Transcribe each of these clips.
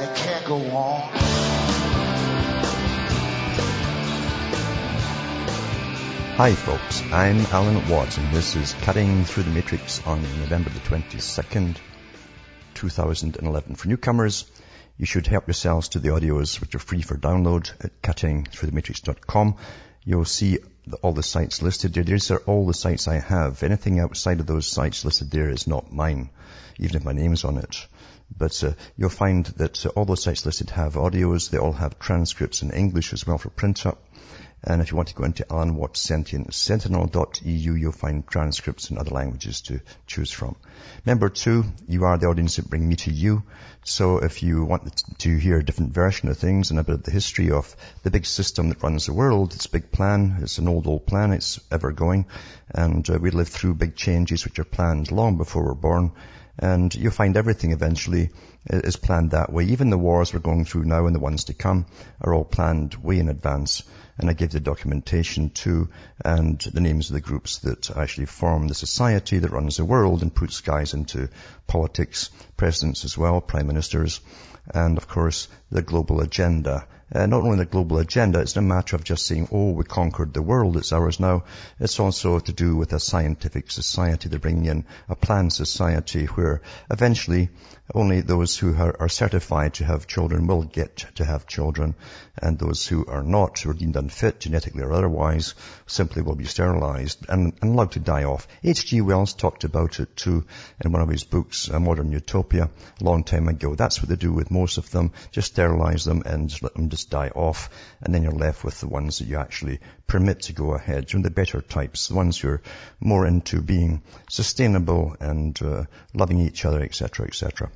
and it can't go on. Hi folks, I'm Alan Watt and this is Cutting Through the Matrix on November the 22nd, 2011. For newcomers, you should help yourselves to the audios which are free for download at cuttingthroughthematrix.com. You'll see all the sites listed there. These are all the sites I have. Anything outside of those sites listed there is not mine, even if my name's on it. But uh, you'll find that uh, all those sites listed have audios. They all have transcripts in English as well for print up. And if you want to go into Alan Watts Sentient you'll find transcripts in other languages to choose from. Number two, you are the audience that bring me to you. So if you want to hear a different version of things and a bit of the history of the big system that runs the world, it's big plan. It's an old, old plan. It's ever going. And uh, we live through big changes which are planned long before we're born. And you'll find everything eventually is planned that way. Even the wars we're going through now and the ones to come are all planned way in advance and I give the documentation too and the names of the groups that actually form the society that runs the world and puts guys into politics, presidents as well, prime ministers, and of course the global agenda. Uh, not only the global agenda, it's not a matter of just saying, oh, we conquered the world, it's ours now. It's also to do with a scientific society. They're bringing in a planned society where eventually only those who are, certified to have children will get to have children, and those who are not, who are deemed unfit, genetically or otherwise, simply will be sterilized and, and allowed to die off. H.G. Wells talked about it too in one of his books, A Modern Utopia, a long time ago. That's what they do with most of them. Just sterilize them and let them just die off, and then you're left with the ones that you actually permit to go ahead. You know, the better types, the ones who are more into being sustainable and uh, loving each other, etc., etc.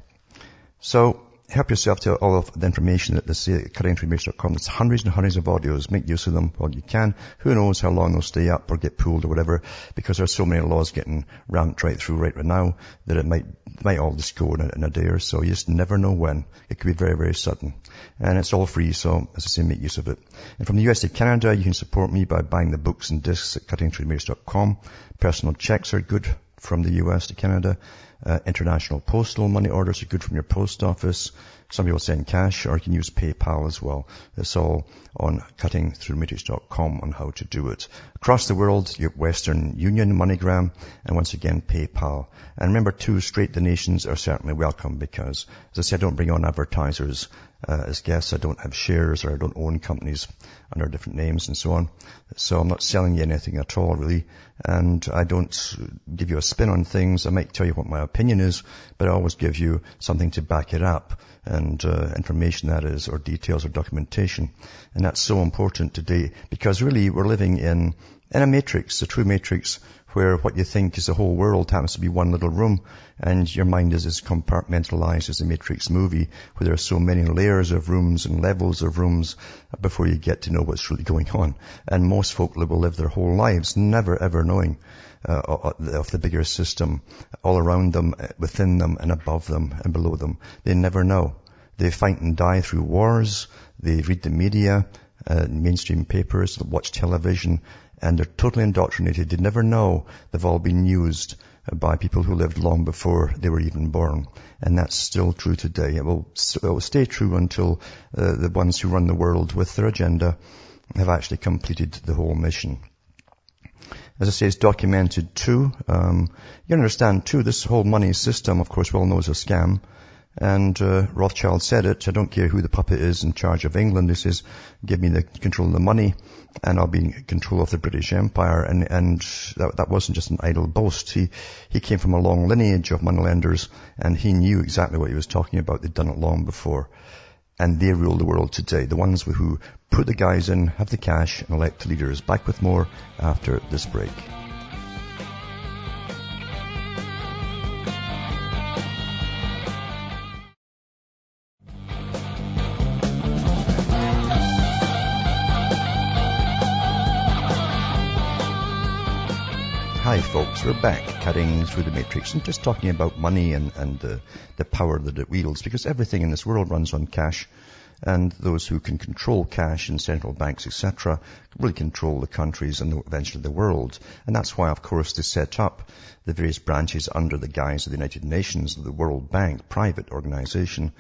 So help yourself to all of the information at this uh, cuttinginformation.com. There's hundreds and hundreds of audios. Make use of them while you can. Who knows how long they'll stay up or get pulled or whatever, because there's so many laws getting ramped right through right now that it might might all just go in a, in a day or so. You just never know when. It could be very, very sudden. And it's all free, so as I say, make use of it. And from the US to Canada, you can support me by buying the books and discs at cuttingthroughthematrix.com. Personal checks are good from the US to Canada. Uh, international postal money orders are good from your post office. Some people send cash or you can use PayPal as well. It's all on cuttingthroughmatrix.com on how to do it. Across the world, your Western Union, MoneyGram, and once again, PayPal. And remember too, straight donations are certainly welcome because, as I said, I don't bring on advertisers uh, as guests. I don't have shares or I don't own companies under different names and so on. So I'm not selling you anything at all really. And I don't give you a spin on things. I might tell you what my opinion is, but I always give you something to back it up and uh, information that is, or details or documentation. And that's so important today because really we're living in, in a matrix, a true matrix where what you think is the whole world happens to be one little room and your mind is as compartmentalized as a Matrix movie where there are so many layers of rooms and levels of rooms before you get to know what's really going on. And most folk will live their whole lives never ever knowing uh, of the bigger system all around them, within them and above them and below them. They never know. They fight and die through wars. They read the media, uh, mainstream papers, watch television, and they're totally indoctrinated. They never know they've all been used by people who lived long before they were even born. And that's still true today. It will, it will stay true until uh, the ones who run the world with their agenda have actually completed the whole mission. As I say, it's documented too. Um, you understand too, this whole money system, of course, well knows a scam. And uh, Rothschild said it. I don't care who the puppet is in charge of England. He says, give me the control of the money and I'll be in control of the British Empire. And, and that, that wasn't just an idle boast. He, he came from a long lineage of moneylenders and he knew exactly what he was talking about. They'd done it long before. And they rule the world today. The ones who put the guys in, have the cash and elect leaders. Back with more after this break. Folks, we're back cutting through the matrix and just talking about money and, and the, the power that it wields because everything in this world runs on cash and those who can control cash in central banks, etc., really control the countries and eventually the world. And that's why, of course, they set up the various branches under the guise of the United Nations, the World Bank, private organization,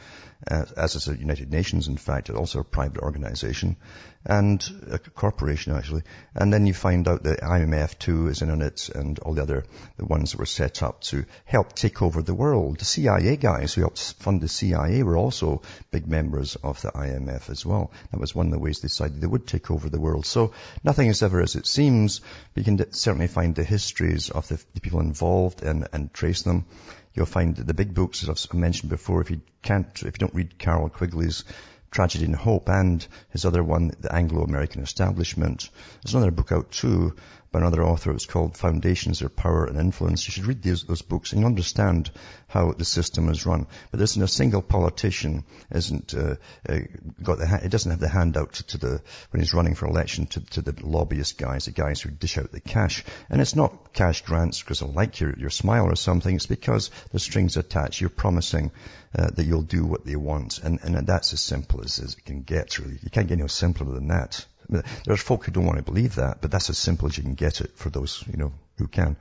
as is the United Nations, in fact, it's also a private organization and a corporation actually. And then you find out that IMF too is in on it and all the other, the ones that were set up to help take over the world. The CIA guys who helped fund the CIA were also big members of the IMF as well. That was one of the ways they decided they would take over the world. So nothing is ever as it seems. But You can certainly find the histories of the, the people involved and, and trace them. You'll find that the big books, as I've mentioned before, if you can't, if you don't read Carroll Quigley's Tragedy and Hope and his other one, The Anglo-American Establishment. There's another book out too by another author. It's called Foundations of Power and Influence. You should read these, those books and understand how the system is run. But there isn't a single politician isn't uh, uh, got the it doesn't have the handout to, to, the when he's running for election to, to the lobbyist guys, the guys who dish out the cash. And it's not cash grants because I like your your smile or something. It's because the strings attached. You're promising uh, that you'll do what they want, and and that's as simple as, as it can get. Really, you can't get any simpler than that. There's folk who don't want to believe that, but that's as simple as you can get it for those, you know, who can.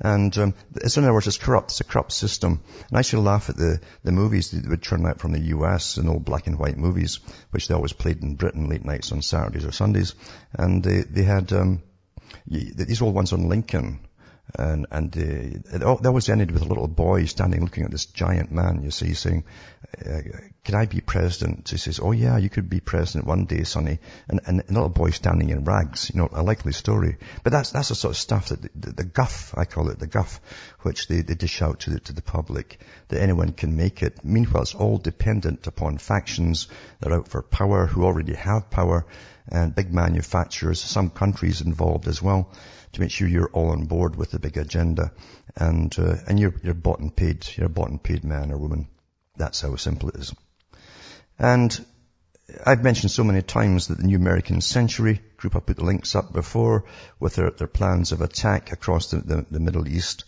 And um, it's in other words, it's corrupt. It's a corrupt system. And I used to laugh at the the movies that would turn out from the U.S. and old black and white movies, which they always played in Britain late nights on Saturdays or Sundays. And they they had um, these old ones on Lincoln and, and uh, it, that always ended with a little boy standing looking at this giant man, you see, saying, uh, can I be president? He says, oh yeah, you could be president one day, sonny. And, and a little boy standing in rags, you know, a likely story. But that's, that's the sort of stuff that, the, the guff, I call it, the guff, which they, they dish out to the, to the public, that anyone can make it. Meanwhile, it's all dependent upon factions that are out for power, who already have power, and big manufacturers, some countries involved as well to make sure you're all on board with the big agenda. And, uh, and you're, you're bought and paid, you're a bought and paid man or woman. That's how simple it is. And I've mentioned so many times that the New American Century group, I put the links up before, with their, their plans of attack across the, the, the Middle East,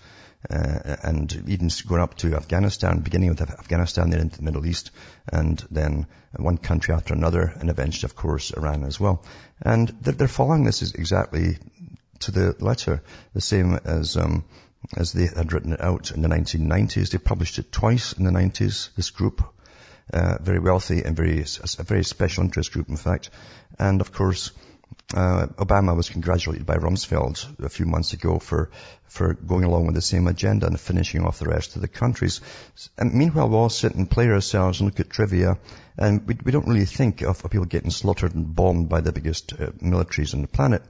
uh, and even going up to Afghanistan, beginning with Afghanistan, then into the Middle East, and then one country after another, and eventually, of course, Iran as well. And they're, they're following this is exactly to the letter, the same as um, as they had written it out in the 1990s. They published it twice in the 90s. This group, uh, very wealthy and very a very special interest group, in fact. And of course, uh, Obama was congratulated by Rumsfeld a few months ago for for going along with the same agenda and finishing off the rest of the countries. And meanwhile, we all sit and play ourselves and look at trivia, and we, we don't really think of, of people getting slaughtered and bombed by the biggest uh, militaries on the planet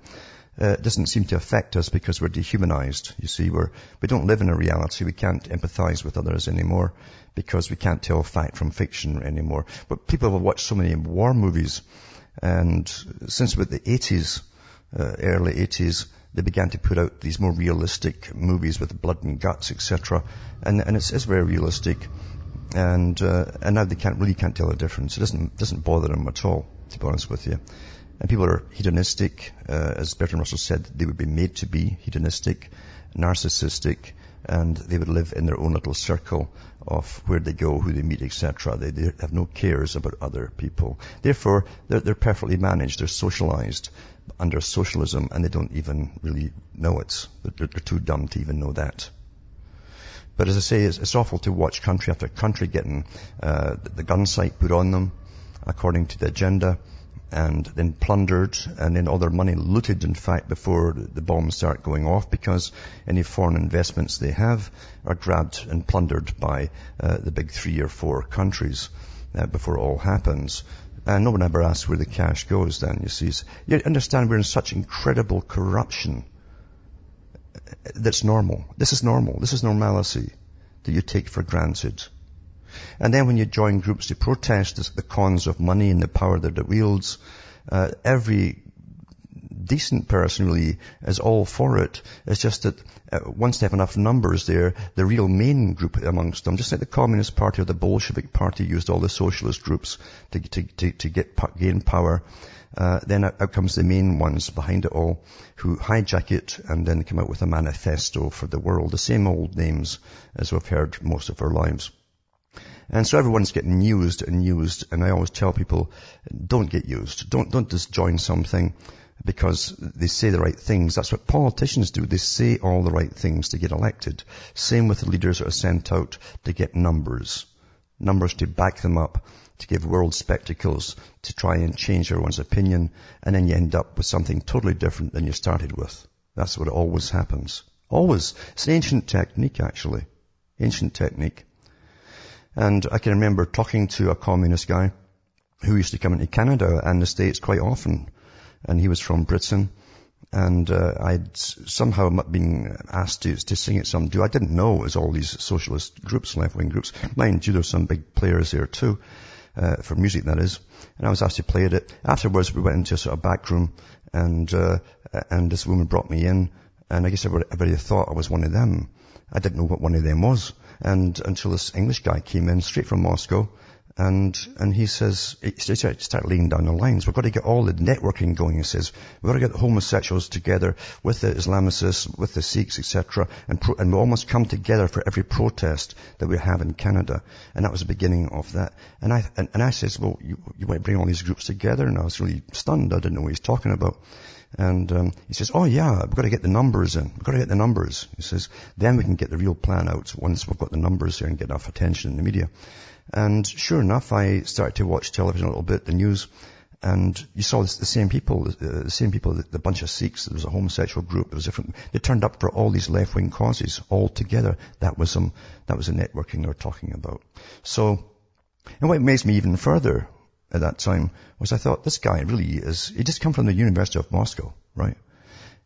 uh, doesn't seem to affect us because we're dehumanized. You see, we're, we don't live in a reality. We can't empathize with others anymore because we can't tell fact from fiction anymore. But people have watched so many war movies and since about the 80s, uh, early 80s, they began to put out these more realistic movies with blood and guts, etc. And, and it's, it's very realistic. And, uh, and now they can't, really can't tell the difference. It doesn't, doesn't bother them at all, to be honest with you. And people are hedonistic, uh, as Bertrand Russell said, they would be made to be hedonistic, narcissistic, and they would live in their own little circle of where they go, who they meet, etc. They, they, have no cares about other people. Therefore, they're, they're perfectly managed. They're socialized under socialism, and they don't even really know it. They're, they're too dumb to even know that. But as I say, it's, it's awful to watch country after country getting uh, the, the gun sight put on them according to the agenda and then plundered and then all their money looted in fact before the bombs start going off because any foreign investments they have are grabbed and plundered by uh, the big three or four countries uh, before it all happens. And no one ever asks where the cash goes then, you see. You understand we're in such incredible corruption that's normal. This is normal. This is normalcy that you take for granted. And then when you join groups to protest the cons of money and the power that it wields, uh, every decent person really is all for it. It's just that uh, once they have enough numbers there, the real main group amongst them, just like the Communist Party or the Bolshevik Party used all the socialist groups to, to, to, to get, gain power, uh, then out comes the main ones behind it all who hijack it and then come out with a manifesto for the world. The same old names as we've heard most of our lives. And so everyone's getting used and used. And I always tell people, don't get used. Don't, don't just join something because they say the right things. That's what politicians do. They say all the right things to get elected. Same with the leaders that are sent out to get numbers. Numbers to back them up, to give world spectacles, to try and change everyone's opinion, and then you end up with something totally different than you started with. That's what always happens. Always. It's an ancient technique, actually. Ancient technique. And I can remember talking to a communist guy who used to come into Canada and the States quite often. And he was from Britain. And uh, I'd somehow been asked to, to sing at some do. I didn't know it was all these socialist groups, left-wing groups. Mind you, there's some big players there too, uh, for music that is. And I was asked to play at it. Afterwards, we went into a sort of back room and, uh, and this woman brought me in. And I guess everybody, everybody thought I was one of them. I didn't know what one of them was. And until this English guy came in straight from Moscow and, and he says, he started laying down the lines. We've got to get all the networking going, he says. We've got to get the homosexuals together with the Islamicists, with the Sikhs, etc. And, pro- and we almost come together for every protest that we have in Canada. And that was the beginning of that. And I, and, and I says, well, you, you to bring all these groups together? And I was really stunned. I didn't know what he's talking about. And um, he says, oh yeah, we've got to get the numbers in. We've got to get the numbers. He says, then we can get the real plan out once we've got the numbers here and get enough attention in the media. And sure enough, I started to watch television a little bit, the news, and you saw the same people, the same people, the, bunch of Sikhs, there was a homosexual group, there was different, they turned up for all these left-wing causes all together. That was um, that was the networking they were talking about. So, and what amazed me even further at that time was I thought this guy really is, he just come from the University of Moscow, right?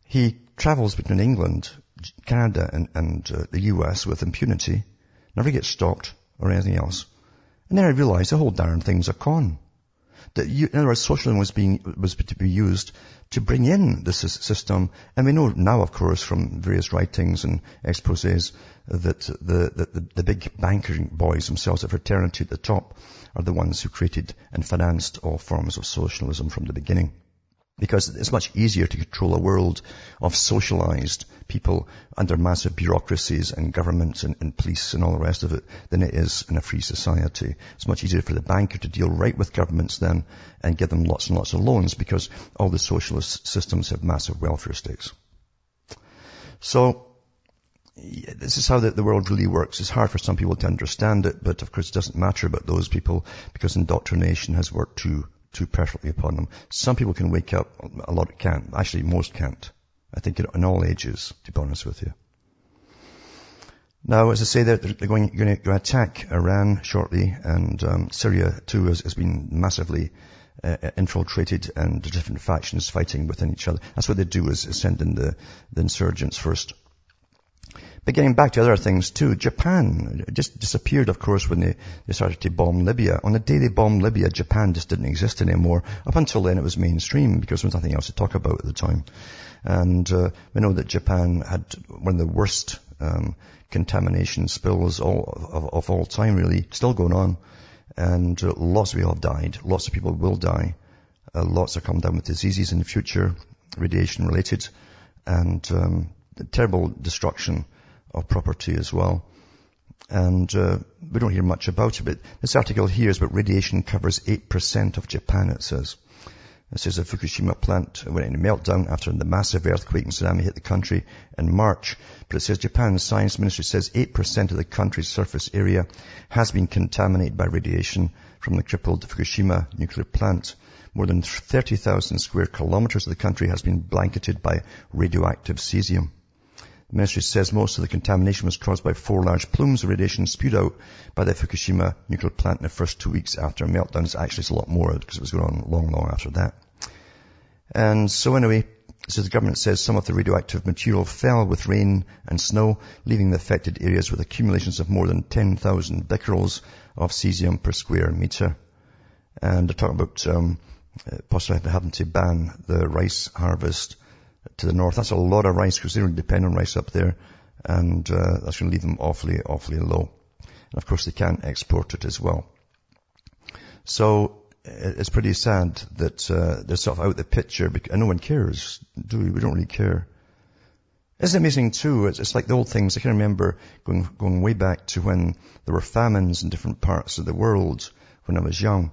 He travels between England, Canada and, and uh, the US with impunity, never gets stopped or anything else. And then I realized the whole darn thing's a con. That you, in other words, socialism was being, was to be used to bring in this system. And we know now, of course, from various writings and exposés that the, the, the big banking boys themselves, the fraternity at the top, are the ones who created and financed all forms of socialism from the beginning. Because it's much easier to control a world of socialized people under massive bureaucracies and governments and, and, police and all the rest of it than it is in a free society. It's much easier for the banker to deal right with governments then and give them lots and lots of loans because all the socialist systems have massive welfare states. So, this is how the, the, world really works. It's hard for some people to understand it, but of course it doesn't matter about those people because indoctrination has worked too, too perfectly upon them. Some people can wake up, a lot can't. Actually, most can't. I think in, all ages, to be honest with you. Now, as I say, they're, going, going, to attack Iran shortly, and um, Syria too has, has been massively uh, infiltrated, and different factions fighting within each other. That's what they do: is, is send in the, the insurgents first. But getting back to other things too, Japan just disappeared, of course, when they, they started to bomb Libya. On the day they bombed Libya, Japan just didn't exist anymore. Up until then, it was mainstream because there was nothing else to talk about at the time. And uh, we know that Japan had one of the worst um, contamination spills all, of, of, all time, really, still going on. And uh, lots of people have died. Lots of people will die. Uh, lots are coming down with diseases in the future, radiation related, and um, terrible destruction of property as well. And uh, we don't hear much about it, but this article here is about radiation covers 8% of Japan, it says. It says the Fukushima plant went into meltdown after the massive earthquake and tsunami hit the country in March. But it says Japan's science ministry says 8% of the country's surface area has been contaminated by radiation from the crippled Fukushima nuclear plant. More than 30,000 square kilometers of the country has been blanketed by radioactive cesium. The ministry says most of the contamination was caused by four large plumes of radiation spewed out by the Fukushima nuclear plant in the first two weeks after a meltdown. It's actually it's a lot more because it was going on long, long after that. And so anyway, so the government says some of the radioactive material fell with rain and snow, leaving the affected areas with accumulations of more than 10,000 becquerels of cesium per square meter. And they're talking about um, uh, possibly having to ban the rice harvest to the north. That's a lot of rice because they don't depend on rice up there. And uh, that's going to leave them awfully, awfully low. And of course they can't export it as well. So it's pretty sad that uh, they're sort of out of the picture and no one cares, do we? We don't really care. It's amazing too. It's, it's, like the old things. I can remember going going way back to when there were famines in different parts of the world when I was young,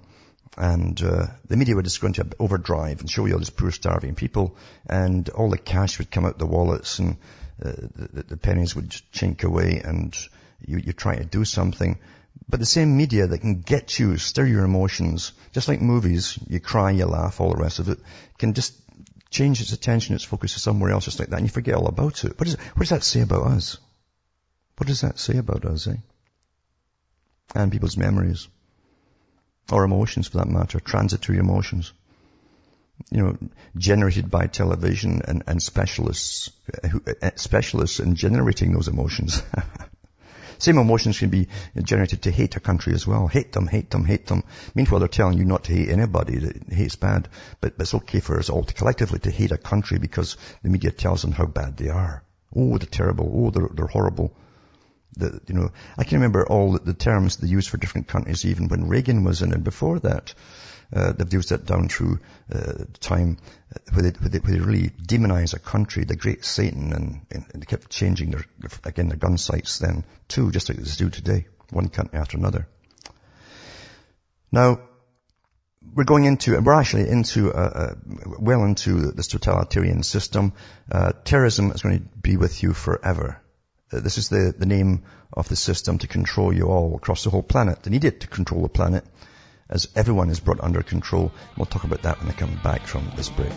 and uh, the media would just go into overdrive and show you all these poor starving people, and all the cash would come out the wallets, and uh, the, the, pennies would chink away, and you you try to do something. But the same media that can get you, stir your emotions, just like movies, you cry, you laugh, all the rest of it, can just change its attention, its focus to somewhere else just like that, and you forget all about it. What, is, what does that say about us? What does that say about us, eh? And people's memories. Or emotions for that matter, transitory emotions. You know, generated by television and, and specialists, uh, specialists in generating those emotions. Same emotions can be generated to hate a country as well. Hate them, hate them, hate them. Meanwhile, they're telling you not to hate anybody. That hate's bad. But, but it's okay for us all to collectively to hate a country because the media tells them how bad they are. Oh, they're terrible. Oh, they're, they're horrible. The, you know, I can remember all the, terms they used for different countries even when Reagan was in and before that. Uh, they've used that down through uh, time uh, where they, where, they, where they, really demonize a country, the great Satan, and, and, they kept changing their, again, their gun sights then too, just like they do today, one country after another. Now, we're going into, and we're actually into, uh, uh, well into this totalitarian system. Uh, terrorism is going to be with you forever. Uh, this is the, the name of the system to control you all across the whole planet. They need it to control the planet as everyone is brought under control. We'll talk about that when I come back from this break.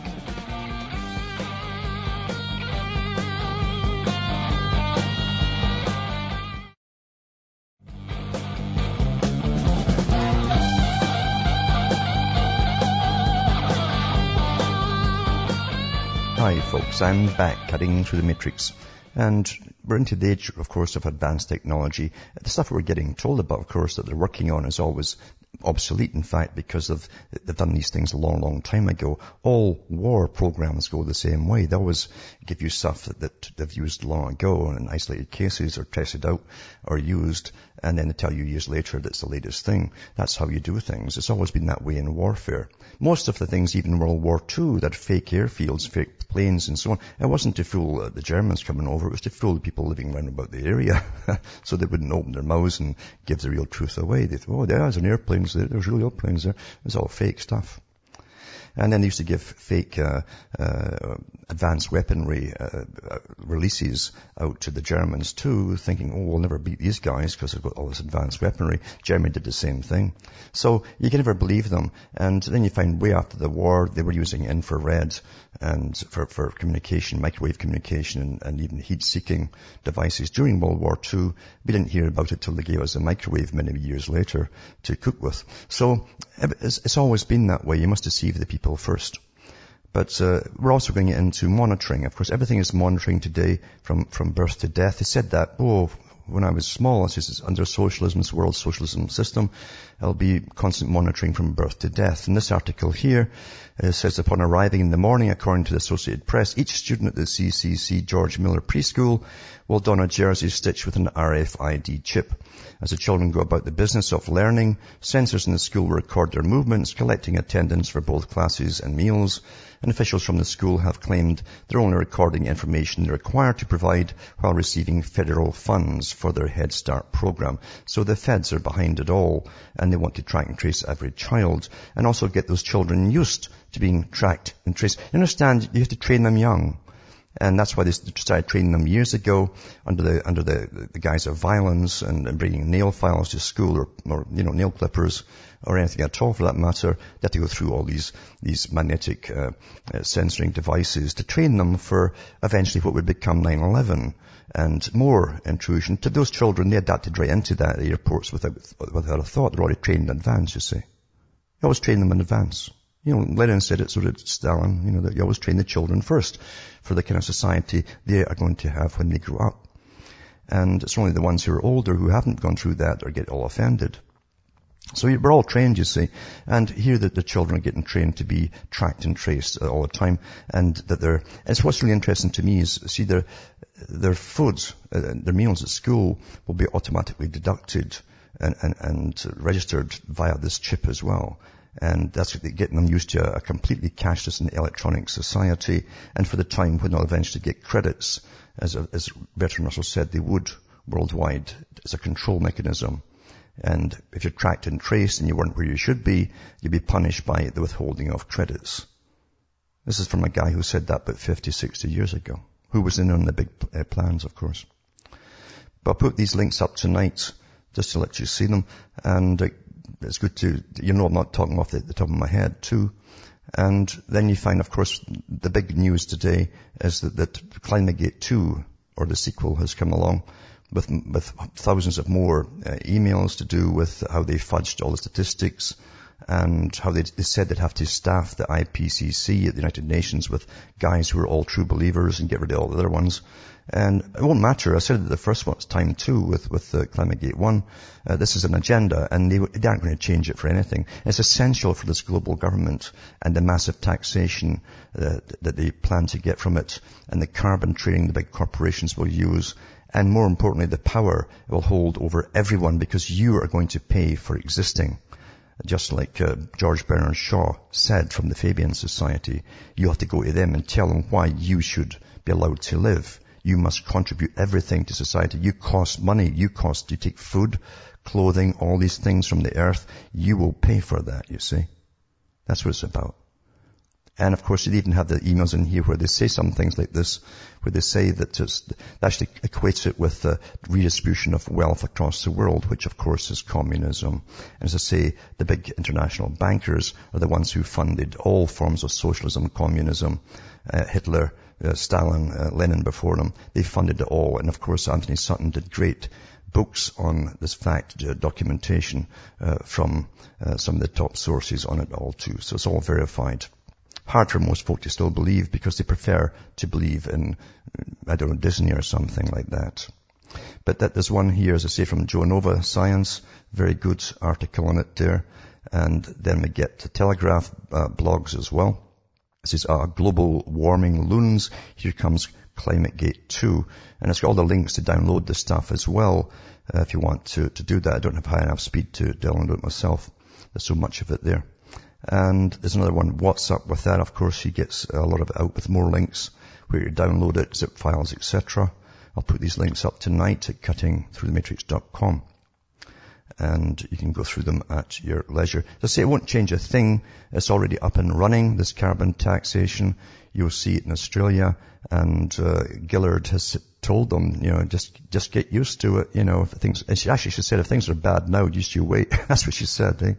Hi folks, I'm back cutting through the matrix. And we're into the age, of course, of advanced technology. The stuff we're getting told about, of course, that they're working on is always obsolete, in fact, because of, they've done these things a long, long time ago. All war programs go the same way. They always give you stuff that, that they've used long ago and in isolated cases or tested out or used, and then they tell you years later that's the latest thing. That's how you do things. It's always been that way in warfare. Most of the things, even in World War II, that fake airfields, fake planes and so on, it wasn't to fool uh, the Germans coming over, it was to fool the people living around about the area. so they wouldn't open their mouths and give the real truth away. They thought, oh, there's an airplane there. There's really airplanes there. It's all fake stuff. And then they used to give fake uh, uh, advanced weaponry uh, uh, releases out to the Germans too, thinking, oh, we'll never beat these guys because they've got all this advanced weaponry. Germany did the same thing. So you can never believe them. And then you find way after the war, they were using infrared and for, for communication, microwave communication and, and even heat-seeking devices during World War II. We didn't hear about it till they gave us a microwave many years later to cook with. So it's, it's always been that way. You must deceive the people first. But uh, we're also going into monitoring. Of course, everything is monitoring today from, from birth to death. They said that, oh, when I was small, it says under socialism's world socialism system, there'll be constant monitoring from birth to death. In this article here, it says upon arriving in the morning, according to the Associated Press, each student at the CCC George Miller Preschool will don a jersey stitched with an RFID chip. As the children go about the business of learning, sensors in the school record their movements, collecting attendance for both classes and meals and officials from the school have claimed they're only recording information they're required to provide while receiving federal funds for their Head Start program. So the feds are behind it all and they want to track and trace every child and also get those children used to being tracked and traced. You understand, you have to train them young. And that's why they started training them years ago under the, under the, the guise of violence and, and bringing nail files to school or, or, you know, nail clippers or anything at all for that matter. They had to go through all these, these magnetic uh, uh, censoring devices to train them for eventually what would become 9-11 and more intrusion. To those children, they adapted right into that airports without, without a thought. They're already trained in advance, you see. You always train them in advance. You know, Lenin said it, so did Stalin, you know, that you always train the children first for the kind of society they are going to have when they grow up. And it's only the ones who are older who haven't gone through that or get all offended. So we're all trained, you see, and here that the children are getting trained to be tracked and traced all the time, and that they're. It's what's really interesting to me is see their their foods, uh, their meals at school will be automatically deducted and, and, and registered via this chip as well. And that's getting them used to a completely cashless and electronic society. And for the time when they'll eventually get credits, as, as Bertrand Russell said, they would worldwide as a control mechanism. And if you're tracked and traced and you weren't where you should be, you'd be punished by the withholding of credits. This is from a guy who said that about 50, 60 years ago, who was in on the big uh, plans, of course. But I'll put these links up tonight just to let you see them. And uh, it's good to, you know I'm not talking off the, the top of my head too. And then you find, of course, the big news today is that, that ClimateGate 2, or the sequel, has come along with, with thousands of more uh, emails to do with how they fudged all the statistics and how they, said they'd have to staff the IPCC at the United Nations with guys who are all true believers and get rid of all the other ones. And it won't matter. I said it the first one, time too with, with the ClimateGate 1. Uh, this is an agenda and they, they aren't going to change it for anything. It's essential for this global government and the massive taxation uh, that they plan to get from it and the carbon trading the big corporations will use and more importantly, the power it will hold over everyone because you are going to pay for existing. Just like uh, George Bernard Shaw said from the Fabian Society, you have to go to them and tell them why you should be allowed to live. You must contribute everything to society. You cost money. You cost, you take food, clothing, all these things from the earth. You will pay for that, you see. That's what it's about. And of course, you even have the emails in here where they say some things like this, where they say that it actually equates it with the redistribution of wealth across the world, which of course is communism. And as I say, the big international bankers are the ones who funded all forms of socialism, communism, uh, Hitler, uh, Stalin, uh, Lenin before them. They funded it all. And of course, Anthony Sutton did great books on this fact, uh, documentation uh, from uh, some of the top sources on it all too. So it's all verified hard for most folk to still believe because they prefer to believe in, I don't know, Disney or something like that. But that, there's one here, as I say, from Jo Nova Science, very good article on it there. And then we get the Telegraph uh, blogs as well. This is uh, global warming loons. Here comes ClimateGate 2. And it's got all the links to download the stuff as well, uh, if you want to, to do that. I don't have high enough speed to download it myself. There's so much of it there. And there's another one, Watts Up With That. Of course, he gets a lot of it out with more links where you download it, zip files, etc. I'll put these links up tonight at cuttingthroughthematrix.com. And you can go through them at your leisure. As I say, it won't change a thing. It's already up and running, this carbon taxation. You'll see it in Australia. And uh, Gillard has told them, you know, just just get used to it. You know, if things. She actually she said if things are bad now, just you wait. That's what she said. Eh?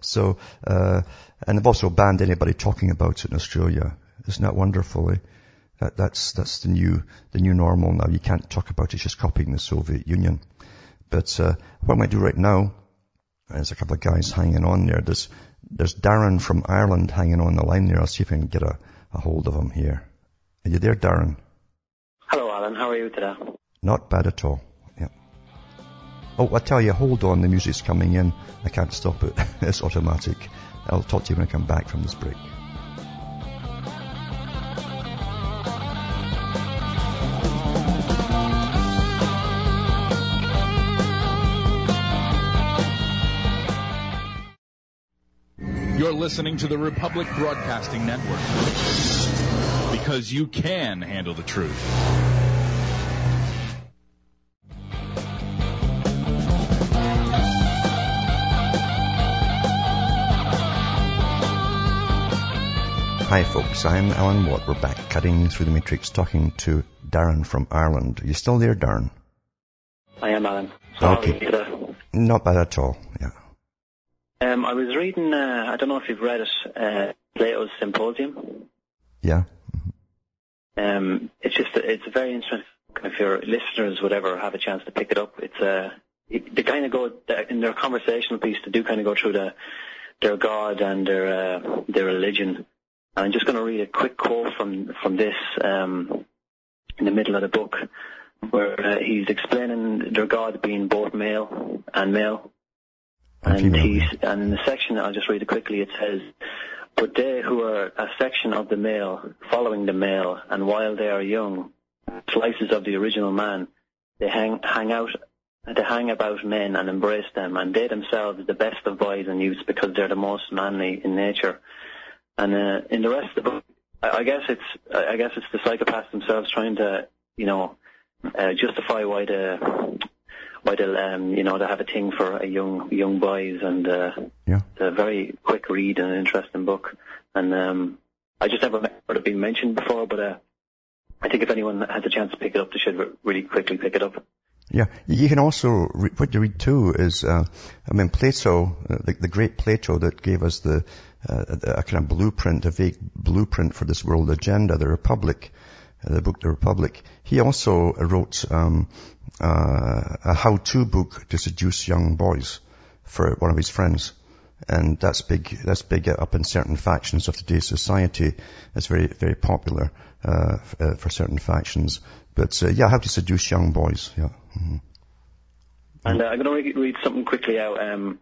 So, uh, and they've also banned anybody talking about it in Australia. Isn't that wonderful? Eh? That, that's that's the new the new normal now. You can't talk about it. It's just copying the Soviet Union. But uh, what I'm going to do right now, there's a couple of guys hanging on there. There's there's Darren from Ireland hanging on the line there. I'll see if I can get a, a hold of him here. Are you there, Darren? Hello, Alan. How are you today? Not bad at all. Yeah. Oh, I tell you, hold on. The music's coming in. I can't stop it. it's automatic. I'll talk to you when I come back from this break. Listening to the Republic Broadcasting Network because you can handle the truth. Hi folks, I'm Alan Watt. We're back cutting through the matrix talking to Darren from Ireland. Are you still there, Darren? I am, Alan. Sorry okay. Not bad at all, yeah. Um, I was reading, uh, I don't know if you've read it, uh, Plato's Symposium. Yeah. Um, it's just, it's a very interesting, if your listeners would ever have a chance to pick it up, it's a, uh, they kind of go, in their conversational piece, they do kind of go through the, their God and their, uh, their religion And I'm just going to read a quick quote from from this um, in the middle of the book, where uh, he's explaining their God being both male and male. And, he's, and in the section, I'll just read it quickly, it says, But they who are a section of the male, following the male, and while they are young, slices of the original man, they hang, hang out they hang about men and embrace them, and they themselves are the best of boys and youths because they're the most manly in nature. And uh, in the rest of the book, I, I guess it's I guess it's the psychopaths themselves trying to you know uh, justify why the why they um, you know they have a thing for a young young boys and uh, Yeah. it's a very quick read and an interesting book. And um, I just never heard it being mentioned before, but uh, I think if anyone has a chance to pick it up, they should re- really quickly pick it up. Yeah, you can also re- what you read too is, uh, I mean, Plato, uh, the, the great Plato that gave us the uh, a, a kind of blueprint, a vague blueprint for this world agenda, the Republic, uh, the book The Republic. He also wrote um, uh, a how-to book to seduce young boys for one of his friends. And that's big, that's big up in certain factions of today's society. It's very, very popular, uh, f- uh, for certain factions. But, uh, yeah, how to seduce young boys, yeah. hmm And uh, I'm going to read, read something quickly out. Um,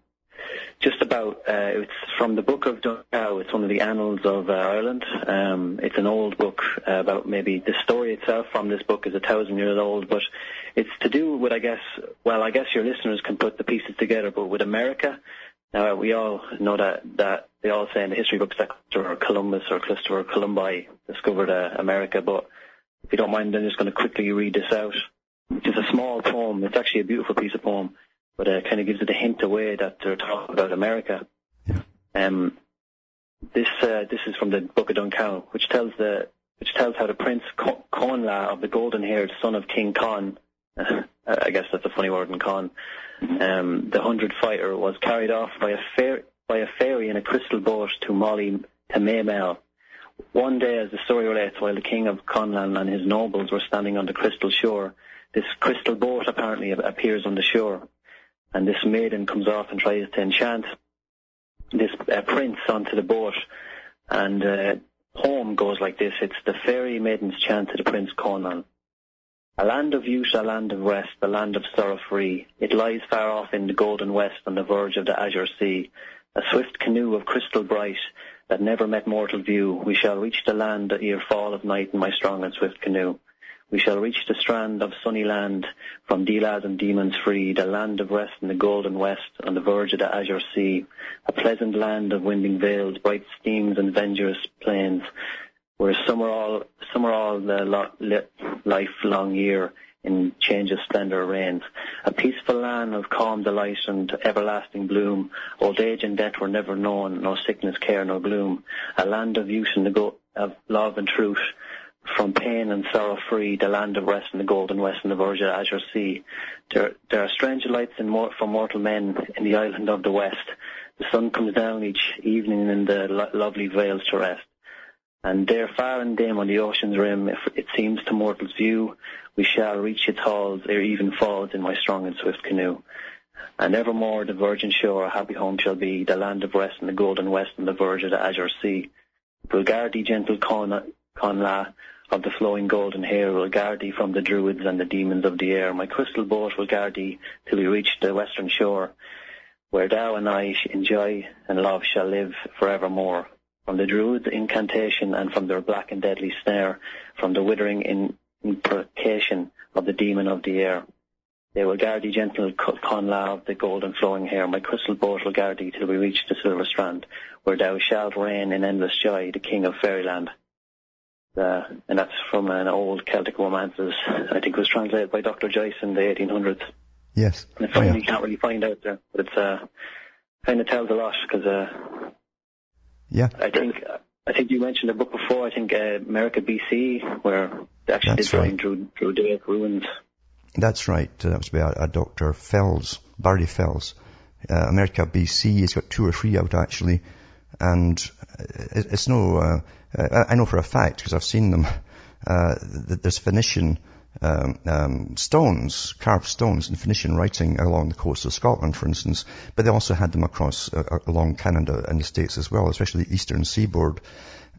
just about uh, it's from the book of Dun Cow. It's one of the annals of uh, Ireland. Um, it's an old book uh, about maybe the story itself from this book is a thousand years old, but it's to do with I guess well I guess your listeners can put the pieces together, but with America. Now we all know that that they all say in the history books that Columbus or Christopher Columbi discovered uh, America, but if you don't mind, I'm just going to quickly read this out. It's a small poem. It's actually a beautiful piece of poem, but it kind of gives it a hint away that they're talking about America. Um, this uh, this is from the Book of Dun Cow, which tells the which tells how the Prince Co- Conla of the golden-haired son of King Con, I guess that's a funny word in Con, um, the hundred fighter was carried off by a fair by a fairy in a crystal boat to Molly to Maymel. One day, as the story relates, while the king of Conlan and his nobles were standing on the crystal shore, this crystal boat apparently appears on the shore, and this maiden comes off and tries to enchant this uh, prince onto the boat, and uh, poem goes like this: It's the fairy maiden's chant to the prince Conan. A land of youth, a land of rest, a land of sorrow free. It lies far off in the golden west on the verge of the azure sea. A swift canoe of crystal bright that never met mortal view. We shall reach the land ere fall of night in my strong and swift canoe. We shall reach the strand of sunny land, from Delas and demons free, the land of rest in the golden west, on the verge of the azure sea, a pleasant land of winding vales, bright steams and venturous plains, where summer all summer all the lo- li- lifelong year in change of splendour reigns. A peaceful land of calm delight and everlasting bloom. Old age and death were never known, no sickness, care, nor gloom. A land of youth and the go- of love and truth. From pain and sorrow free, the land of rest in the golden west and the verge of the azure sea. There, there are strange lights in mor- for mortal men in the island of the west. The sun comes down each evening in the lo- lovely vales to rest. And there far and dim on the ocean's rim, if it seems to mortal's view, we shall reach its halls ere even falls in my strong and swift canoe. And evermore the virgin shore a happy home shall be, the land of rest in the golden west and the verge of the azure sea. Thee, gentle Con- Conla, of the flowing golden hair, will guard thee from the druids and the demons of the air. My crystal boat will guard thee till we reach the western shore, where thou and I in joy and love shall live forevermore. From the druids' incantation and from their black and deadly snare, from the withering in- imprecation of the demon of the air. They will guard thee, gentle Conla of the golden flowing hair. My crystal boat will guard thee till we reach the silver strand, where thou shalt reign in endless joy, the king of fairyland. Uh, and that's from an old Celtic romances. I think it was translated by Dr. Joyce in the 1800s. Yes. And it's Oh, yeah. you can't really find out there, but it's uh, kind of tells a lot because uh, Yeah. I think I think you mentioned a book before. I think uh, America BC, where they actually That's did right. find through ruins. That's right. Uh, That was by a, a Dr. Fells, Barry Fells. Uh, America BC, he's got two or three out actually. And it, it's no, uh, I know for a fact because I've seen them, uh, that there's Phoenician um, um, stones, carved stones in Phoenician writing along the coast of Scotland, for instance. But they also had them across uh, along Canada and the States as well, especially the eastern seaboard.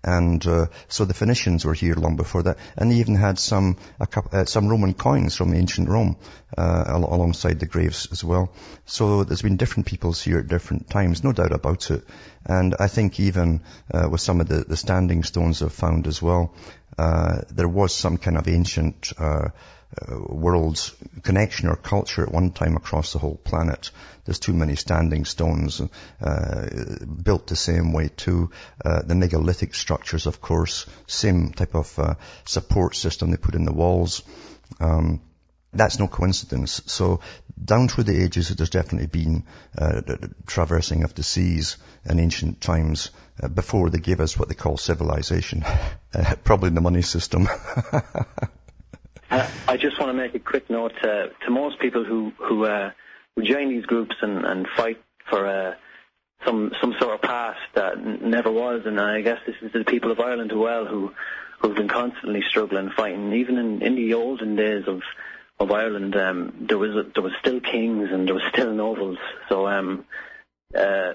And uh, so the Phoenicians were here long before that, and they even had some couple, uh, some Roman coins from ancient Rome uh, alongside the graves as well. So there's been different peoples here at different times, no doubt about it. And I think even uh, with some of the, the standing stones I've found as well, uh, there was some kind of ancient uh, world's connection or culture at one time across the whole planet. There's too many standing stones uh, built the same way too. Uh, the megalithic structures, of course, same type of uh, support system they put in the walls. Um, that's no coincidence. So down through the ages, there's definitely been uh, traversing of the seas in ancient times uh, before they gave us what they call civilization, uh, probably the money system. Uh, I just want to make a quick note to, to most people who who, uh, who join these groups and, and fight for uh, some some sort of past that n- never was, and I guess this is the people of Ireland as well who who've been constantly struggling, fighting. Even in, in the olden days of of Ireland, um, there was a, there was still kings and there was still nobles. So um, uh,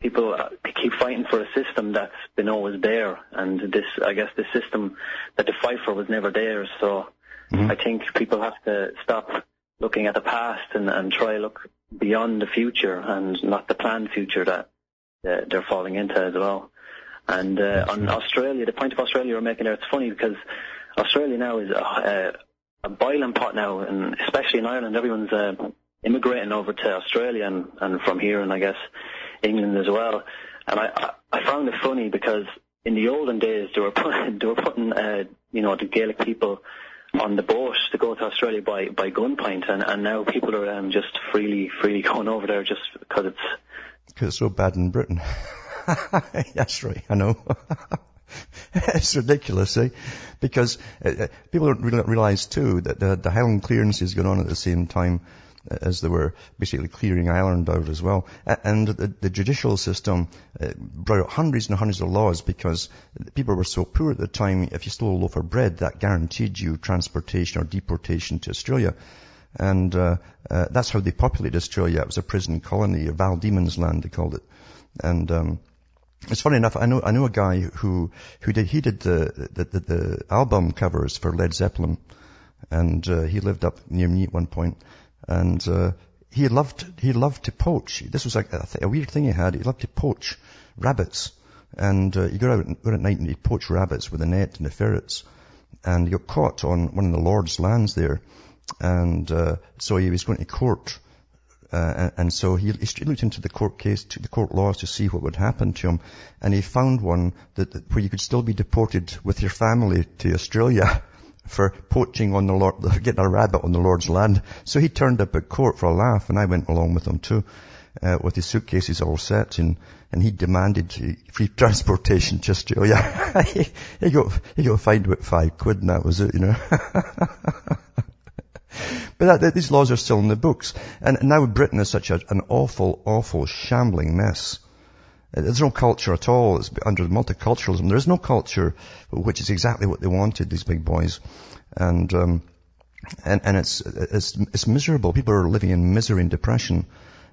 people uh, keep fighting for a system that's been always there, and this I guess the system that they fight for was never there, So mm-hmm. I think people have to stop looking at the past and, and try look beyond the future and not the planned future that uh, they're falling into as well. And uh, on Australia, the point of Australia we're making there, it's funny because Australia now is a, a boiling pot now, and especially in Ireland, everyone's uh, immigrating over to Australia and, and from here, and I guess England as well. And I, I, I found it funny because in the olden days they were putting, they were putting uh, you know the Gaelic people on the boat to go to Australia by by gunpoint, and and now people are um, just freely freely going over there just because it's because it's so bad in Britain. That's right, I know. it's ridiculous, eh? Because uh, uh people don't realize too that the, the Highland clearance is going on at the same time as they were basically clearing Ireland out as well. And the, the judicial system uh, brought out hundreds and hundreds of laws because people were so poor at the time, if you stole a loaf of bread, that guaranteed you transportation or deportation to Australia. And uh, uh, that's how they populated Australia. It was a prison colony, a Van Diemen's land, they called it. And um, it's funny enough. I know I know a guy who who did he did the the, the, the album covers for Led Zeppelin, and uh, he lived up near me at one point. And uh, he loved he loved to poach. This was like a, a, weird thing he had. He loved to poach rabbits, and uh, he go out, out at night and he'd poach rabbits with a net and the ferrets. And he got caught on one of the Lord's lands there, and uh, so he was going to court. Uh, and so he, he, looked into the court case, to the court laws to see what would happen to him, and he found one that, that where you could still be deported with your family to Australia for poaching on the Lord, getting a rabbit on the Lord's land. So he turned up at court for a laugh, and I went along with him too, uh, with his suitcases all set, and and he demanded free transportation just to Australia. he, he got he got fined with five quid, and that was it, you know. but that, these laws are still in the books, and now Britain is such a, an awful, awful, shambling mess. There's no culture at all. It's under multiculturalism. There is no culture, which is exactly what they wanted, these big boys. And, um, and, and it's, it's, it's miserable. People are living in misery and depression.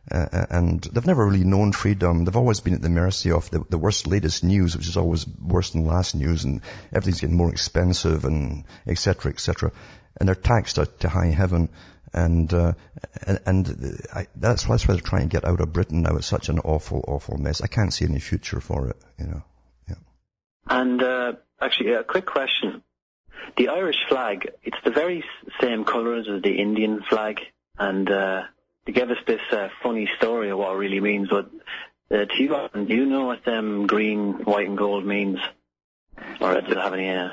Uh, and they've never really known freedom. They've always been at the mercy of the, the worst latest news, which is always worse than last news, and everything's getting more expensive, and etc. etc. And they're taxed to high heaven. And, uh, and, and I, that's, why, they're trying to get out of Britain now. It's such an awful, awful mess. I can't see any future for it, you know. Yeah. And, uh, actually, a quick question. The Irish flag, it's the very same colours as the Indian flag. And, uh, they gave us this, uh, funny story of what it really means. But, uh, to you, do you know what, them green, white and gold means? Or does it have any, uh,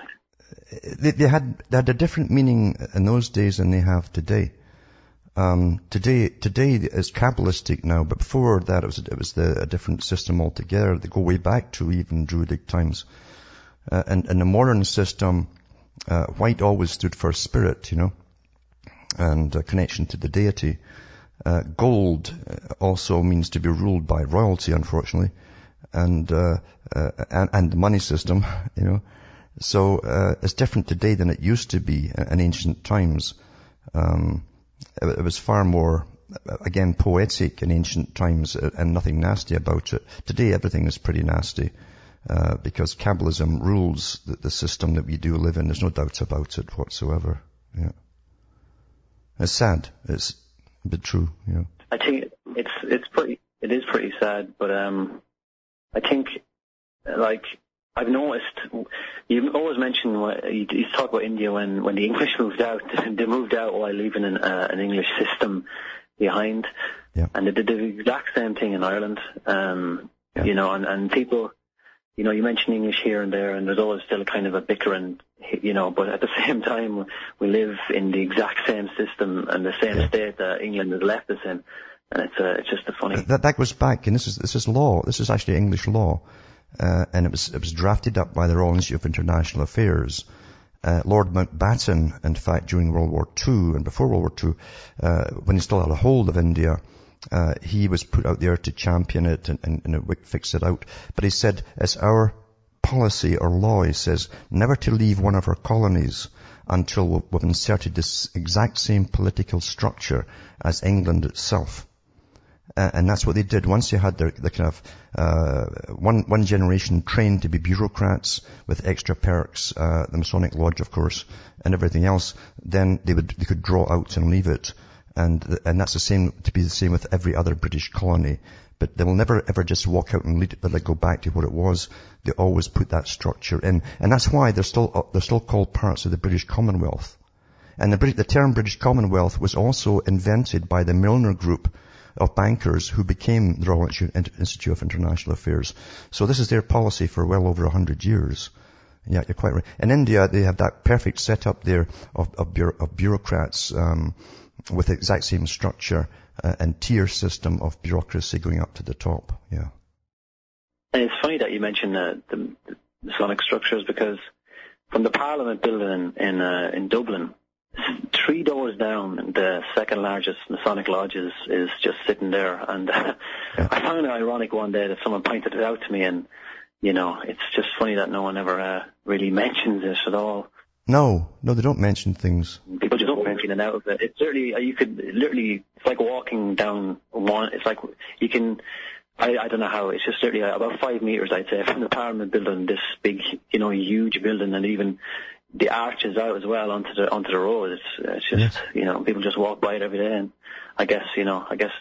they, they, had they had a different meaning in those days than they have today. Um, today, today is Kabbalistic now, but before that it was, it was the, a different system altogether. They go way back to even Druidic times. Uh, and, and the modern system, uh, white always stood for spirit, you know, and a connection to the deity. Uh, gold uh, also means to be ruled by royalty, unfortunately, and, uh, uh, and, and the money system, you know. So, it's different today than it used to be in ancient times. Um, it was far more, again, poetic in ancient times uh, and nothing nasty about it. Today everything is pretty nasty. uh, because Kabbalism rules the, the, system that we do live in. There's no doubt about it whatsoever. Yeah. It's sad. It's but true. Yeah. I think it's it's pretty it is pretty sad, but um, I think like I've noticed you always mention you, talk about India when when the English moved out. they moved out while leaving an, uh, an English system behind, yeah. and they did the exact same thing in Ireland. Um, yeah. You know, and, and people, you know, you mention English here and there, and there's always still kind of a bickering, you know, but at the same time, we live in the exact same system and the same yeah. state that England has left us in. And it's, uh, it's just a funny. That, that goes back, and this is, this is law. This is actually English law. Uh, and it was, it was drafted up by the Royal Institute of International Affairs. Uh, Lord Mountbatten, in fact, during World War II and before World War II, uh, when he still had a hold of India, uh, he was put out there to champion it and, and, and fix it out. But he said, it's our policy or law, he says, never to leave one of our colonies until we've inserted this exact same political structure as England itself. Uh, and that's what they did. Once you had the, the kind of uh, one one generation trained to be bureaucrats with extra perks, uh, the Masonic Lodge, of course, and everything else, then they would they could draw out and leave it. And and that's the same to be the same with every other British colony. But they will never ever just walk out and it, but they go back to what it was. They always put that structure in, and that's why they're still uh, they're still called parts of the British Commonwealth. And the, the term British Commonwealth was also invented by the Milner Group of bankers who became the Royal Institute of International Affairs. So this is their policy for well over a hundred years. Yeah, you're quite right. In India, they have that perfect setup there of, of, of bureaucrats um, with the exact same structure uh, and tier system of bureaucracy going up to the top. Yeah. And it's funny that you mentioned the, the Masonic structures because from the Parliament building in in, uh, in Dublin, three doors down, the second largest Masonic lodge is, is just sitting there. And uh, yeah. I found it ironic one day that someone pointed it out to me, and you know, it's just funny that no one ever uh, really mentions it at all. No, no, they don't mention things. People just don't mention it out of it. It's literally, you could literally, it's like walking down one, it's like, you can, I, I don't know how, it's just literally about five meters, I'd say, from the Parliament building, this big, you know, huge building, and even the arches out as well onto the onto the road. It's it's just yeah. you know people just walk by it every day, and I guess you know I guess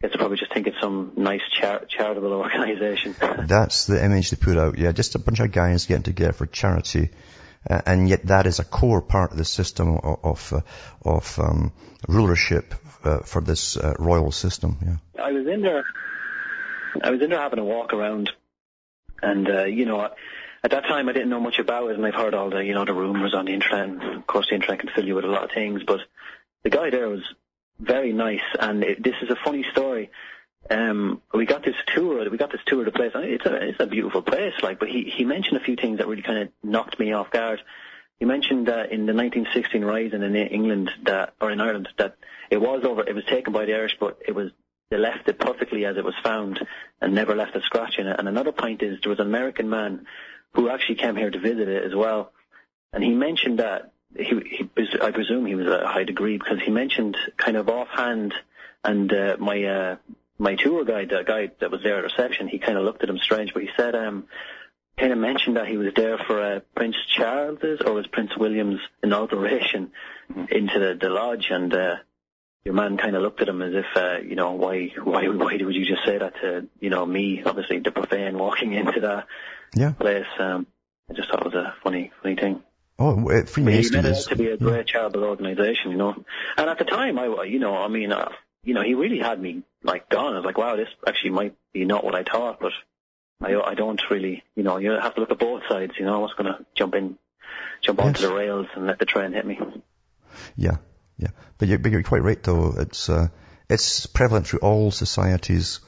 it's probably just think it's some nice char- charitable organisation. That's the image they put out. Yeah, just a bunch of guys getting together for charity. Uh, and yet that is a core part of the system of of, uh, of um, rulership uh, for this uh, royal system. Yeah. I was in there. I was in there having a walk around, and uh, you know, at that time I didn't know much about it, and I've heard all the you know the rumors on the internet. And of course, the internet can fill you with a lot of things, but the guy there was very nice, and it, this is a funny story. Um, we got this tour. We got this tour of the place. It's a it's a beautiful place, like. But he he mentioned a few things that really kind of knocked me off guard. He mentioned that in the 1916 rising in England that or in Ireland that it was over. It was taken by the Irish, but it was they left it perfectly as it was found and never left a scratch in it. And another point is there was an American man who actually came here to visit it as well. And he mentioned that he, he I presume he was a high degree because he mentioned kind of offhand and uh, my uh, my tour guide, the guy that was there at reception, he kind of looked at him strange, but he said um kind of mentioned that he was there for uh, Prince Charles's or was Prince William's inauguration into the, the lodge, and uh, your man kind of looked at him as if, uh, you know, why why why would you just say that to you know me, obviously the profane walking into that yeah. place. Um, I just thought it was a funny, funny thing. Oh, uh, Freemason he is to be a great yeah. charitable organisation, you know. And at the time, I, you know, I mean, uh, you know, he really had me like gone. I was like, wow, this actually might be not what I thought, but I, I don't really, you know, you have to look at both sides. You know, I was going to jump in, jump yes. onto the rails and let the train hit me. Yeah, yeah, but you're, but you're quite right though. It's uh, it's prevalent through all societies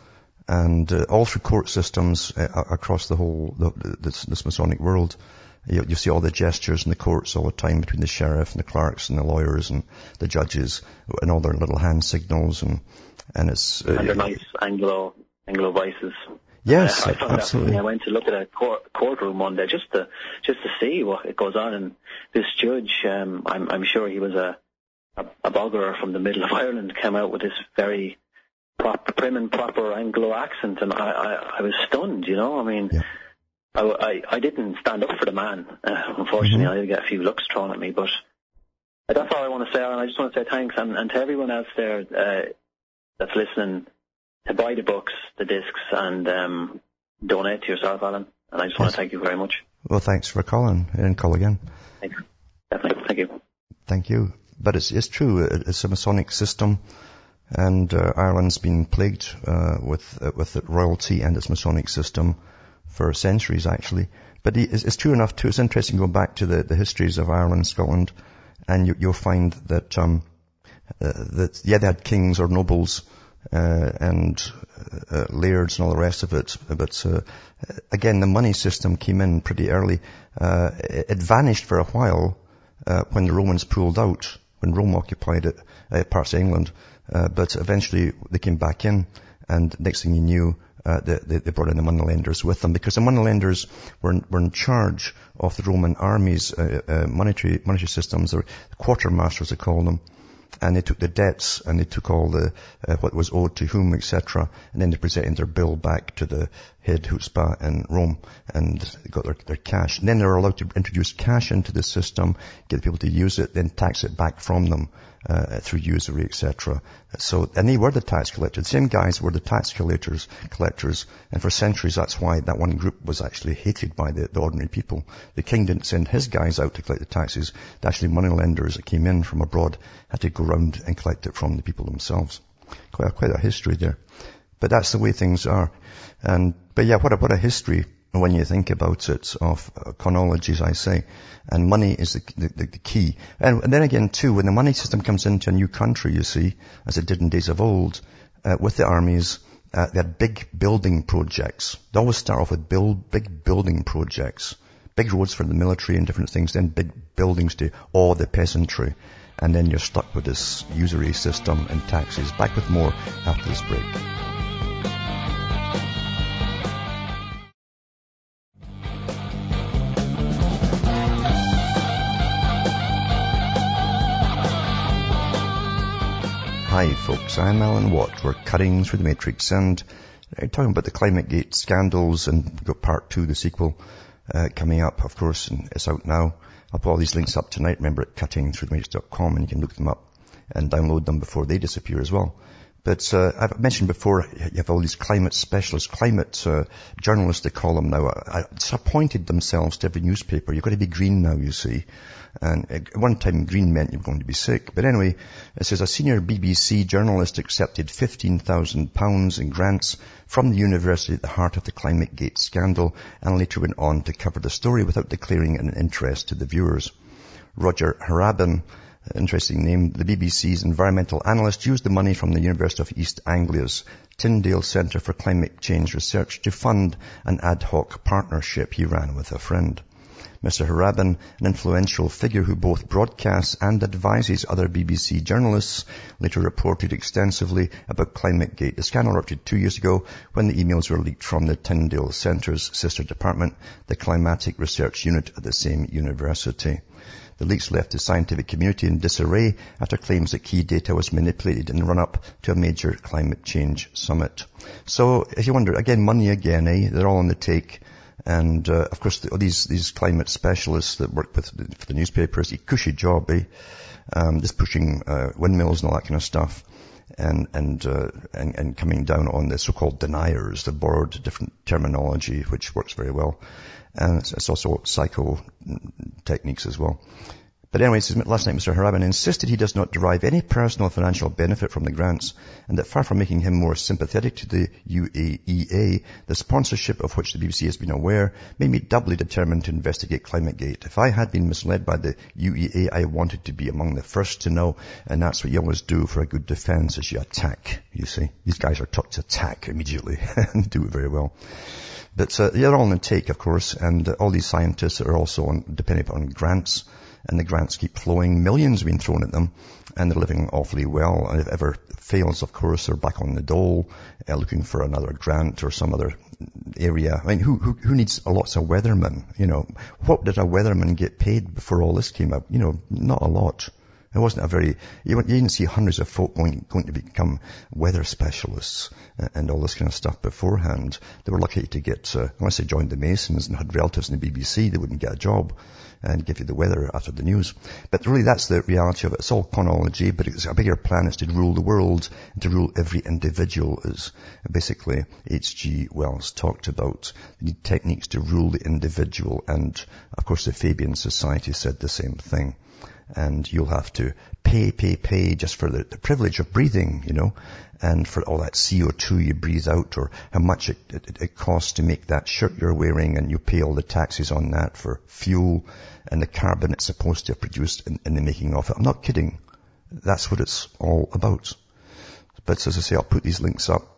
and uh, all through court systems uh, across the whole the, this, this Masonic world. You, you, see all the gestures in the courts all the time between the sheriff and the clerks and the lawyers and the judges and all their little hand signals and and it's uh, and the nice Anglo Anglo vices. Yes, I, I found absolutely. I went to look at a court, courtroom one day just to just to see what it goes on. And this judge, um, I'm I'm sure he was a a, a bogger from the middle of Ireland, came out with this very proper, prim and proper Anglo accent, and I, I, I was stunned. You know, I mean, yeah. I, I, I didn't stand up for the man. Uh, unfortunately, Mhm. I did get a few looks thrown at me, but that's all I want to say. And I just want to say thanks, and, and to everyone else there uh, that's listening, to buy the books, the discs, and um, donate to yourself, Alan. And I just want to thank you very much. Well, thanks for calling and call again. Thanks. Definitely. Thank you. Thank you. But it's, it's true. It's a Masonic system, and uh, Ireland's been plagued uh, with uh, with royalty and its Masonic system for centuries, actually. But it's, it's true enough too. It's interesting going back to the, the histories of Ireland, Scotland, and you, you'll find that um, uh, that yeah, they had kings or nobles uh, and uh, lairds and all the rest of it. But again, the money system came in pretty early. Uh, it, it vanished for a while when the Romans pulled out, when Rome occupied it, parts of England. Uh, but eventually they came back in, and next thing you knew, uh, they, they, brought in the moneylenders with them because the moneylenders were in, were in charge of the Roman army's uh, uh, monetary monetary systems, or quartermasters they call them and they took the debts and they took all the uh, what was owed to whom, etc. And then they presented their bill back to the head chutzpah in Rome and got their, their cash. And then they were allowed to introduce cash into the system, get people to use it, then tax it back from them uh, through usury, etc. So, and they were the tax collectors. The same guys were the tax collectors, collectors, and for centuries that's why that one group was actually hated by the, the ordinary people. The king didn't send his guys out to collect the taxes. The actually money lenders that came in from abroad had to go around and collect it from the people themselves. Quite a, quite a history there. But that's the way things are. And, but yeah, what a, what a history when you think about it of uh, chronologies, I say. And money is the, the, the key. And, and then again too, when the money system comes into a new country, you see, as it did in days of old, uh, with the armies, uh, they had big building projects. They always start off with build, big building projects. Big roads for the military and different things, then big buildings to awe the peasantry. And then you're stuck with this usury system and taxes. Back with more after this break. Hi folks, I'm Alan Watt. We're cutting through the matrix and uh, talking about the climate gate scandals and we've got part two, the sequel, uh, coming up, of course, and it's out now. I'll put all these links up tonight. Remember at cuttingthroughthematrix.com and you can look them up and download them before they disappear as well. But uh, I've mentioned before, you have all these climate specialists, climate uh, journalists, they call them now. I, it's appointed themselves to every newspaper. You've got to be green now, you see. And at one time, green meant you were going to be sick. But anyway, it says a senior BBC journalist accepted £15,000 in grants from the university at the heart of the Climate Gate scandal and later went on to cover the story without declaring an interest to the viewers. Roger Harrabin, interesting name, the BBC's environmental analyst used the money from the University of East Anglia's Tyndall Centre for Climate Change Research to fund an ad hoc partnership he ran with a friend. Mr. Harrabin, an influential figure who both broadcasts and advises other BBC journalists, later reported extensively about ClimateGate. The scandal erupted two years ago when the emails were leaked from the Tyndall Centre's sister department, the Climatic Research Unit at the same university. The leaks left the scientific community in disarray after claims that key data was manipulated in the run-up to a major climate change summit. So, if you wonder, again, money again, eh? They're all on the take. And uh, of course, the, these these climate specialists that work with the, for the newspapers, a cushy job, eh? Um, just pushing uh, windmills and all that kind of stuff, and and, uh, and and coming down on the so-called deniers, the borrowed different terminology, which works very well, and it's, also psycho techniques as well. But anyways, last night Mr. Harrabin insisted he does not derive any personal financial benefit from the grants and that far from making him more sympathetic to the UAEA, the sponsorship of which the BBC has been aware made me doubly determined to investigate ClimateGate. If I had been misled by the UEA, I wanted to be among the first to know and that's what you always do for a good defense is you attack, you see. These guys are taught to attack immediately and do it very well. But uh, they're all on the take, of course, and uh, all these scientists are also on, dependent on grants and the grants keep flowing. Millions have been thrown at them, and they're living awfully well. And if ever fails, of course, they're back on the dole, uh, looking for another grant or some other area. I mean, who, who, who needs lots of weathermen? You know, what did a weatherman get paid before all this came out? You know, not a lot. It wasn't a very, you, didn't see hundreds of folk going, going to become weather specialists and all this kind of stuff beforehand. They were lucky to get, uh, unless they joined the Masons and had relatives in the BBC, they wouldn't get a job and give you the weather after the news. But really that's the reality of it. It's all chronology, but it's a bigger plan is to rule the world and to rule every individual as basically H.G. Wells talked about. You need techniques to rule the individual and of course the Fabian Society said the same thing and you'll have to pay, pay, pay just for the, the, privilege of breathing, you know, and for all that CO2 you breathe out or how much it, it, it, costs to make that shirt you're wearing and you pay all the taxes on that for fuel and the carbon it's supposed to have produced in, in the making of it. I'm not kidding. That's what it's all about. But as I say, I'll put these links up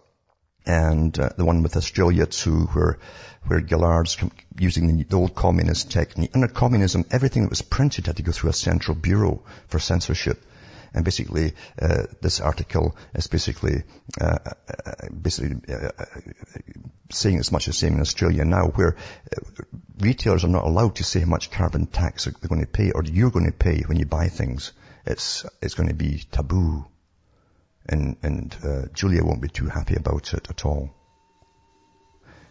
and uh, the one with Australia too, where where Gillard's using the, the old communist technique. Under communism, everything that was printed had to go through a central bureau for censorship. And basically, uh, this article is basically, uh, uh basically uh, uh, saying as much as same in Australia now, where retailers are not allowed to say how much carbon tax they're going to pay or you're going to pay when you buy things. It's it's going to be taboo and, and uh, Julia won't be too happy about it at all.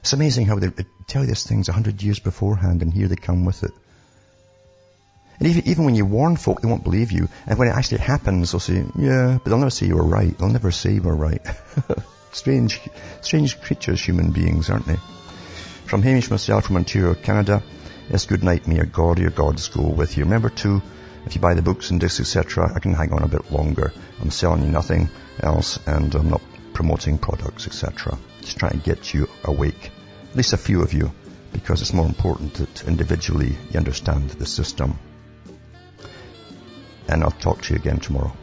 It's amazing how they tell you these things a hundred years beforehand and here they come with it. And even, even when you warn folk, they won't believe you. And when it actually happens, they'll say, yeah, but they'll never say you were right. They'll never say you were right. strange, strange creatures, human beings, aren't they? From Hamish myself from Ontario, Canada, it's good night. May your God your gods go with you. Remember to if you buy the books and discs, etc., I can hang on a bit longer. I'm selling you nothing else and I'm not promoting products, etc. Just trying to get you awake. At least a few of you, because it's more important that individually you understand the system. And I'll talk to you again tomorrow.